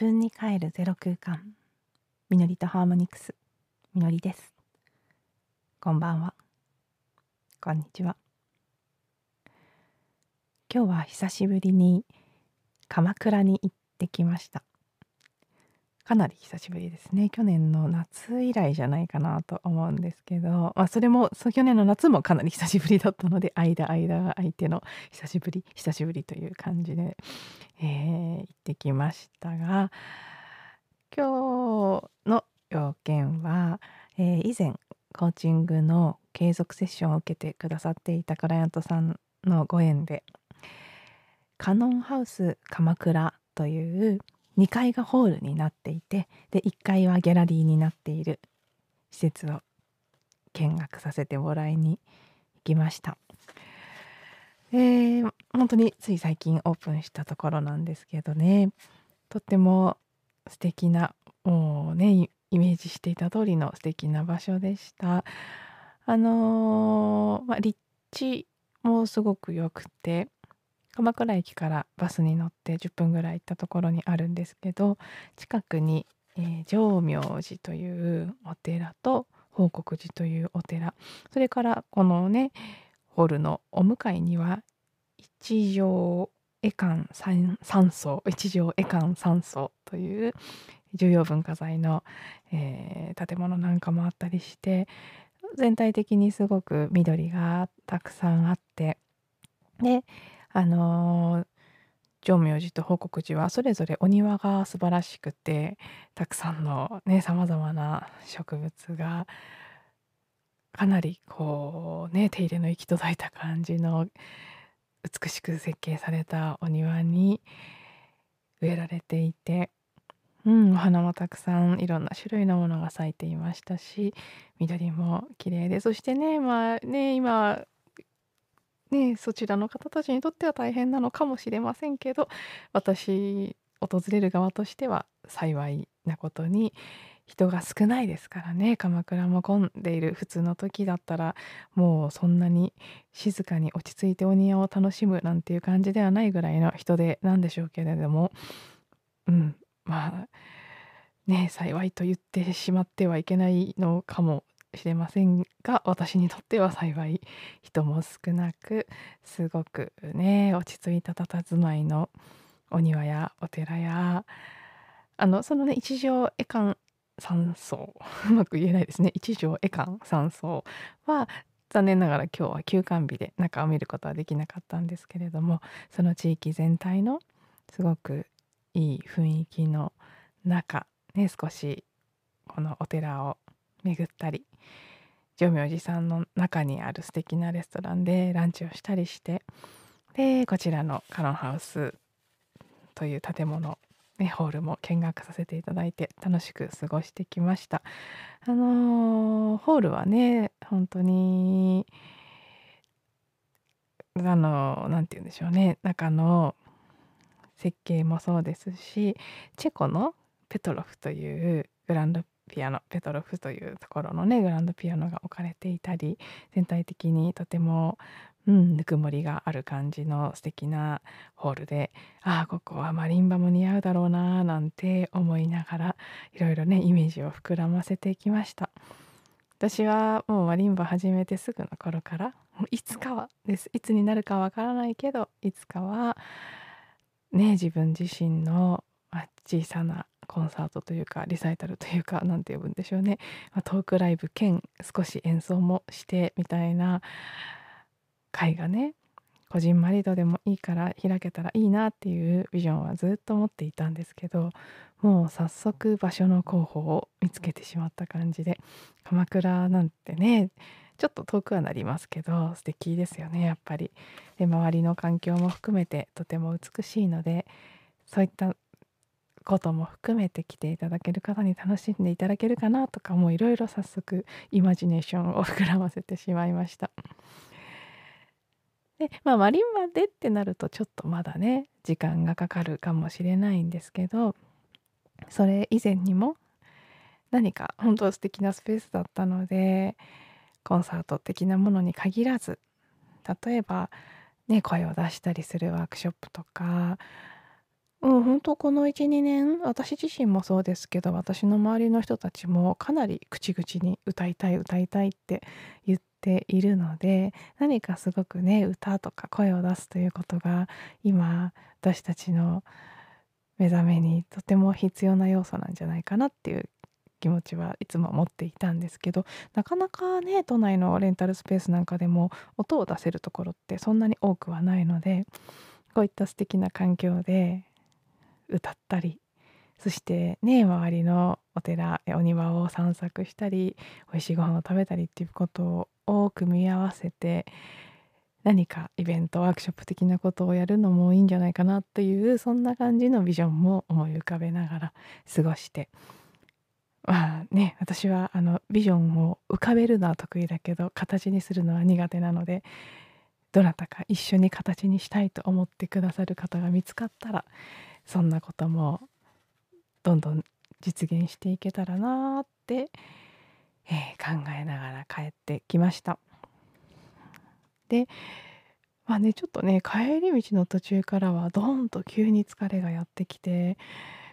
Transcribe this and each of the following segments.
自分に帰るゼロ空間。みのりとハーモニクス。みのりです。こんばんは。こんにちは。今日は久しぶりに鎌倉に行ってきました。かなり久しぶりですね。去年の夏以来じゃないかなと思うんですけど、まあ、それもそ去年の夏もかなり久しぶりだったので 間間が相手の久しぶり久しぶりという感じで、えー、行ってきましたが今日の要件は、えー、以前コーチングの継続セッションを受けてくださっていたクライアントさんのご縁でカノンハウス鎌倉という2階がホールになっていてで1階はギャラリーになっている。施設を見学させてもらいに行きました。えー、本当につい最近オープンしたところなんですけどね。とっても素敵なもうねイメージしていた通りの素敵な場所でした。あのー、まあ、立地もすごく良くて鎌倉駅からバスに乗って10分ぐらい行ったところにあるんですけど近くに、えー、浄明寺というお寺と報国寺というお寺それからこのねホールのお向かいには一条絵館三層一条絵館三層という重要文化財の、えー、建物なんかもあったりして全体的にすごく緑がたくさんあってであの、浄明寺と報国寺はそれぞれお庭が素晴らしくてたくさんのねさまざまな植物がかなりこうね手入れの行き届いた感じの美しく設計されたお庭に植えられていて、うん、お花もたくさんいろんな種類のものが咲いていましたし緑も綺麗でそしてねまあね今ねそちらの方たちにとっては大変なのかもしれませんけど私訪れる側としては幸いなことに人が少ないですからね鎌倉も混んでいる普通の時だったらもうそんなに静かに落ち着いてお庭を楽しむなんていう感じではないぐらいの人手なんでしょうけれどもうんまあね幸いと言ってしまってはいけないのかもしれませんが私にとっては幸い人も少なくすごくね落ち着いた佇まいのお庭やお寺やあのそのね一条絵館山荘うまく言えないですね。一条絵館山荘は残念ながら今日は休館日で中を見ることはできなかったんですけれどもその地域全体のすごくいい雰囲気の中ね少しこのお寺を巡ったり浄明寺さんの中にある素敵なレストランでランチをしたりしてでこちらのカロンハウスという建物ね、ホールも見学させていただいて楽しく過ごしてきました。あのー、ホールはね本当にあの何て言うんでしょうね中の設計もそうですしチェコのペトロフというグランドピアノペトロフというところのねグランドピアノが置かれていたり全体的にとてもうん、ぬくもりがある感じの素敵なホールでああここはマリンバも似合うだろうななんて思いながらいろいろねイメージを膨らませていきました。私はもうマリンバ始めてすぐの頃からいつかはです。いつになるかわからないけどいつかはね自分自身の小さなコンサートというかリサイタルというか何て呼ぶんでしょうね、まトークライブ兼少し演奏もしてみたいな会がねこじんまりとでもいいから開けたらいいなっていうビジョンはずっと持っていたんですけどもう早速場所の候補を見つけてしまった感じで鎌倉なんてねちょっと遠くはなりますけど素敵ですよねやっぱり。で周りの環境も含めてとても美しいのでそういったことも含めて来ていただける方に楽しんでいただけるかなとかもいろいろ早速イマジネーションを膨らませてしまいました。でまあマリンバでってなるとちょっとまだね時間がかかるかもしれないんですけどそれ以前にも何か本当素敵なスペースだったのでコンサート的なものに限らず例えばね声を出したりするワークショップとかうん、本当この1、2年、私自身もそうですけど、私の周りの人たちもかなり口々に歌いたい歌いたいって言っているので、何かすごくね、歌とか声を出すということが今私たちの目覚めにとても必要な要素なんじゃないかなっていう気持ちはいつも持っていたんですけどなかなかね都内のレンタルスペースなんかでも音を出せるところってそんなに多くはないのでこういった素敵な環境で歌ったりそしてね周りのお寺お庭を散策したり美味しいご飯を食べたりっていうことを多く見合わせて何かイベントワークショップ的なことをやるのもいいんじゃないかなというそんな感じのビジョンも思い浮かべながら過ごして。まあね私はあのビジョンを浮かべるのは得意だけど形にするのは苦手なのでどなたか一緒に形にしたいと思ってくださる方が見つかったらそんなこともどんどん実現していけたらなって、えー、考えながら帰ってきました。でまあねちょっとね帰り道の途中からはドーンと急に疲れがやってきて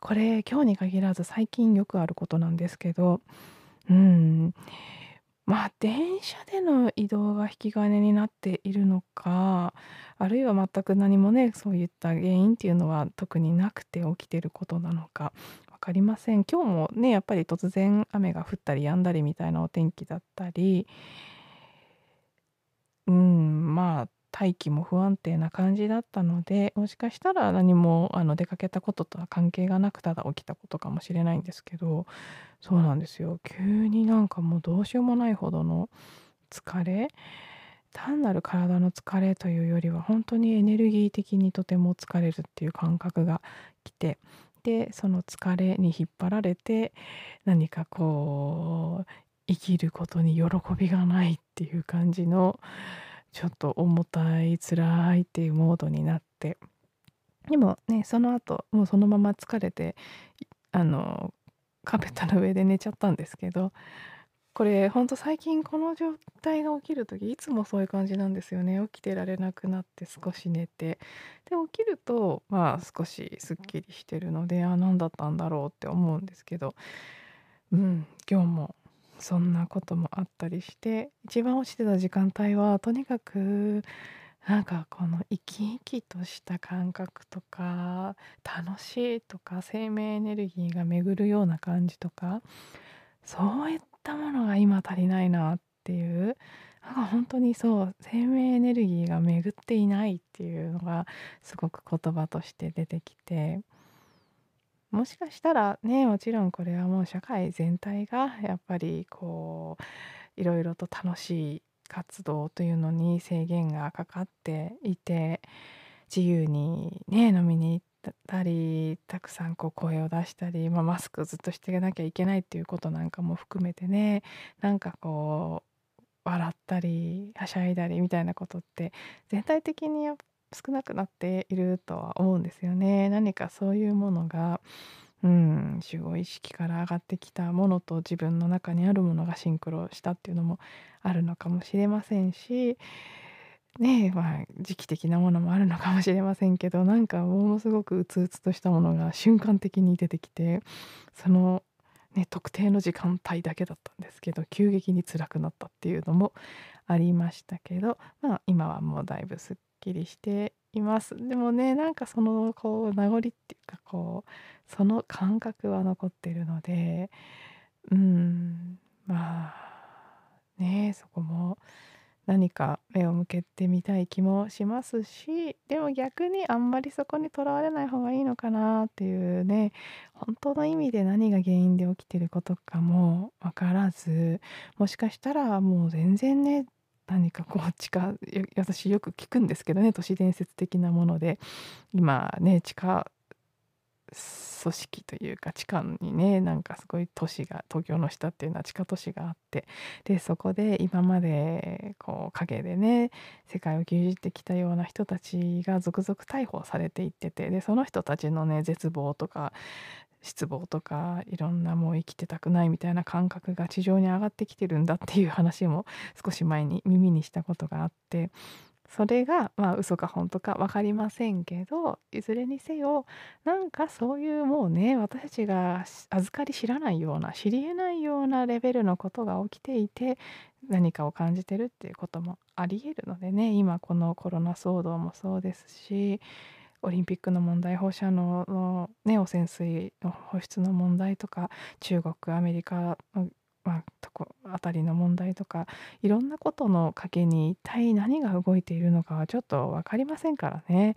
これ今日に限らず最近よくあることなんですけどうんまあ電車での移動が引き金になっているのかあるいは全く何もねそういった原因っていうのは特になくて起きてることなのか分かりません。今日もねやっぱり突然雨が降ったり止んだりみたいなお天気だったりうんまあ大気も不安定な感じだったのでもしかしたら何もあの出かけたこととは関係がなくただ起きたことかもしれないんですけどそうなんですよ。急になんかもうどうしようもないほどの疲れ単なる体の疲れというよりは本当にエネルギー的にとても疲れるっていう感覚が来てでその疲れに引っ張られて何かこう生きることに喜びがないっていう感じのちょっと重たい辛いっていうモードになって。でもねその後もうそのまま疲れてあのカーペットの上で寝ちゃったんですけどこれほんと最近この状態が起きる時いつもそういう感じなんですよね。起きてられなくなって少し寝て。で起きるとまあ少しすっきりしてるのであ何だったんだろうって思うんですけど。うん今日もそんなこともあったりして一番落ちてた時間帯はとにかくなんかこの生き生きとした感覚とか楽しいとか生命エネルギーが巡るような感じとかそういったものが今足りないなっていうなんか本当にそう生命エネルギーが巡っていないっていうのがすごく言葉として出てきてもしかしたらねもちろんこれはもう社会全体がやっぱりこういろいろと楽しい活動というのに制限がかかっていて自由にね飲みに行ったりたくさんこう声を出したり、まあ、マスクずっとしていなきゃいけないっていうことなんかも含めてねなんかこう笑ったりはしゃいだりみたいなことって全体的にやっ少なくなっているとは思うんですよね。何かそういうものがうん集合意識から上がってきたものと自分の中にあるものがシンクロしたっていうのもあるのかもしれませんしねまあ時期的なものもあるのかもしれませんけどなんかものすごくうつうつとしたものが瞬間的に出てきてそのね、特定の時間帯だけだったんですけど急激に辛くなったっていうのもありましたけど、まあ、今はもうだいぶすっきりしています。でもねなんかそのこう名残っていうかこうその感覚は残ってるのでうんまあねそこも何か目を向けてみたい気もしますしでも逆にあんまりそこにとらわれない方がいいのかなっていうね本当の意味で何が原因で起きてることかも分からずもしかしたらもう全然ね何かこう地下私よく聞くんですけどね都市伝説的なもので。今ね地下組織というか地下にねなんかすごい都市が東京の下っていうのは地下都市があって。でそこで今までこう陰でね世界を牛耳ってきたような人たちが続々逮捕されていってて。でその人たちのね絶望とか失望とかいろんなもう生きてたくないみたいな感覚が地上に上がってきてるんだっていう話も少し前に耳にしたことがあってそれがまあ嘘か本当か分かりませんけどいずれにせよなんかそういうもうね私たちが預かり知らないような知りえないようなレベルのことが起きていて何かを感じてるっていうこともありえるのでね今このコロナ騒動もそうですしオリンピックの問題放射能の、ね、汚染水の放出の問題とか中国アメリカのまあ、とこあたりの問題とかいろんなことの賭けに一体何が動いているのかはちょっと分かりませんからね。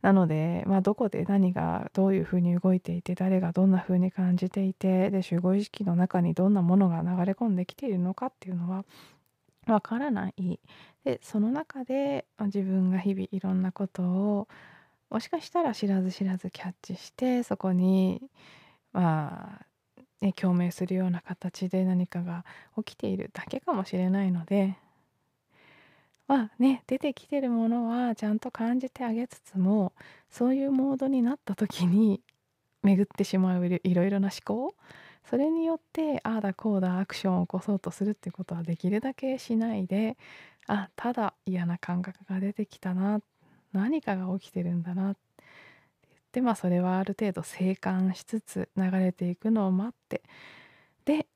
なので、まあ、どこで何がどういうふうに動いていて誰がどんなふうに感じていてで集合意識の中にどんなものが流れ込んできているのかっていうのは分からないでその中で自分が日々いろんなことをもしかしたら知らず知らずキャッチしてそこにまあね、共鳴するような形で何かが起きているだけかもしれないのでまあね出てきてるものはちゃんと感じてあげつつもそういうモードになった時に 巡ってしまういろいろな思考それによってああだこうだアクションを起こそうとするってことはできるだけしないであただ嫌な感覚が出てきたなっ何かが起きてるんだな。でまあそれはある程度静観しつつ流れていくのを待って。で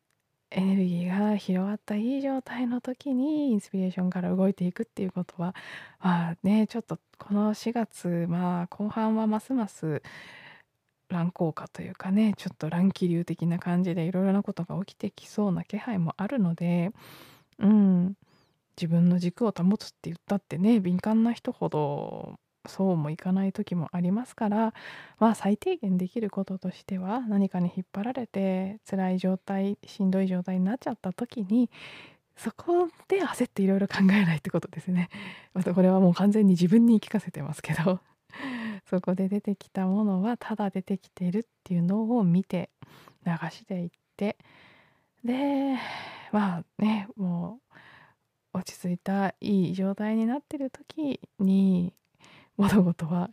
エネルギーが広がったいい状態の時にインスピレーションから動いていくっていうことはまあねちょっとこの4月まあ後半はますます乱高下というかねちょっと乱気流的な感じでいろいろなことが起きてきそうな気配もあるのでうん。自分の軸を保つって言ったってね敏感な人ほどそうもいかない時もありますからまあ最低限できることとしては何かに引っ張られて辛い状態しんどい状態になっちゃった時にそこで焦っていろいろ考えないってことですね。またこれはもう完全に自分に言い聞かせてますけど そこで出てきたものはただ出てきているっていうのを見て流していってでまあねもう落ち着いたいい状態になってる時に物事は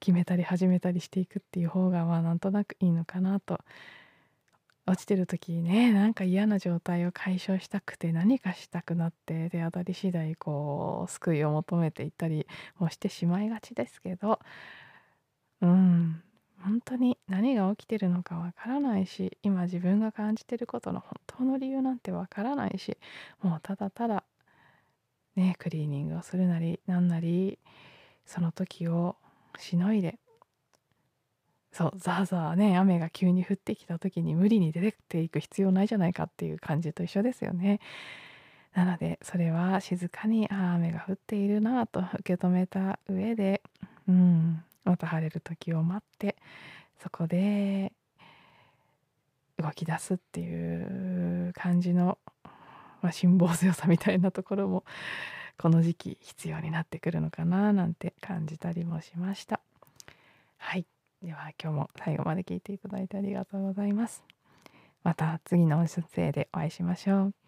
決めたり始めたりしていくっていう方がまあなんとなくいいのかなと。落ちてる時ねなんか嫌な状態を解消したくて何かしたくなってで当たり次第こう救いを求めていったりもしてしまいがちですけど。うん本当に何が起きてるのかわからないし今自分が感じてることの本当の理由なんてわからないしもうただただねクリーニングをするなりなんなりその時をしのいでそうザーザーね雨が急に降ってきた時に無理に出てっていく必要ないじゃないかっていう感じと一緒ですよね。なのでそれは静かにああ雨が降っているなと受け止めた上でうんまた晴れる時を待ってそこで動き出すっていう感じの、まあ、辛抱強さみたいなところも この時期必要になってくるのかななんて感じたりもしました。はい。では今日も最後まで聞いていただいてありがとうございます。また次の音声でお会いしましょう。